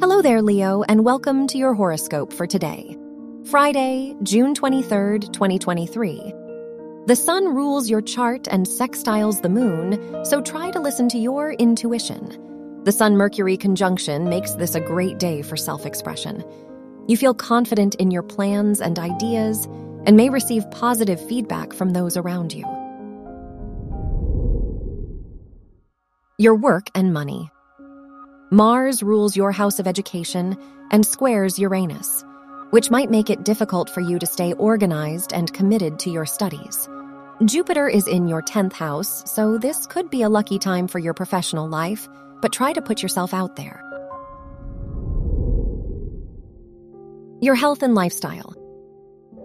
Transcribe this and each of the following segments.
Hello there, Leo, and welcome to your horoscope for today, Friday, June 23rd, 2023. The sun rules your chart and sextiles the moon, so try to listen to your intuition. The Sun Mercury conjunction makes this a great day for self expression. You feel confident in your plans and ideas and may receive positive feedback from those around you. Your work and money. Mars rules your house of education and squares Uranus, which might make it difficult for you to stay organized and committed to your studies. Jupiter is in your 10th house, so this could be a lucky time for your professional life, but try to put yourself out there. Your health and lifestyle.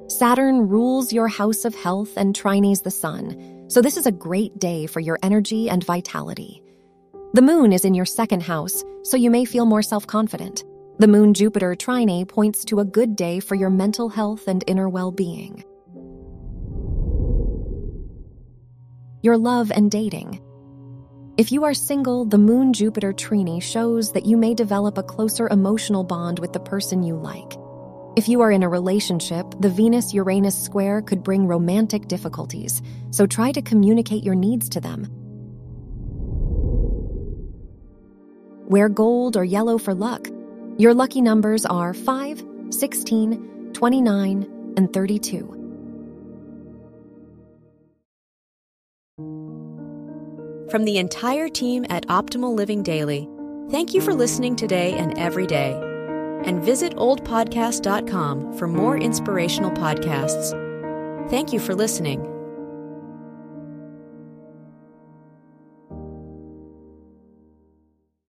Saturn rules your house of health and trines the sun, so this is a great day for your energy and vitality. The moon is in your second house, so you may feel more self confident. The moon Jupiter trine points to a good day for your mental health and inner well being. Your love and dating. If you are single, the moon Jupiter trine shows that you may develop a closer emotional bond with the person you like. If you are in a relationship, the Venus Uranus square could bring romantic difficulties, so try to communicate your needs to them. Wear gold or yellow for luck. Your lucky numbers are 5, 16, 29, and 32. From the entire team at Optimal Living Daily, thank you for listening today and every day. And visit oldpodcast.com for more inspirational podcasts. Thank you for listening.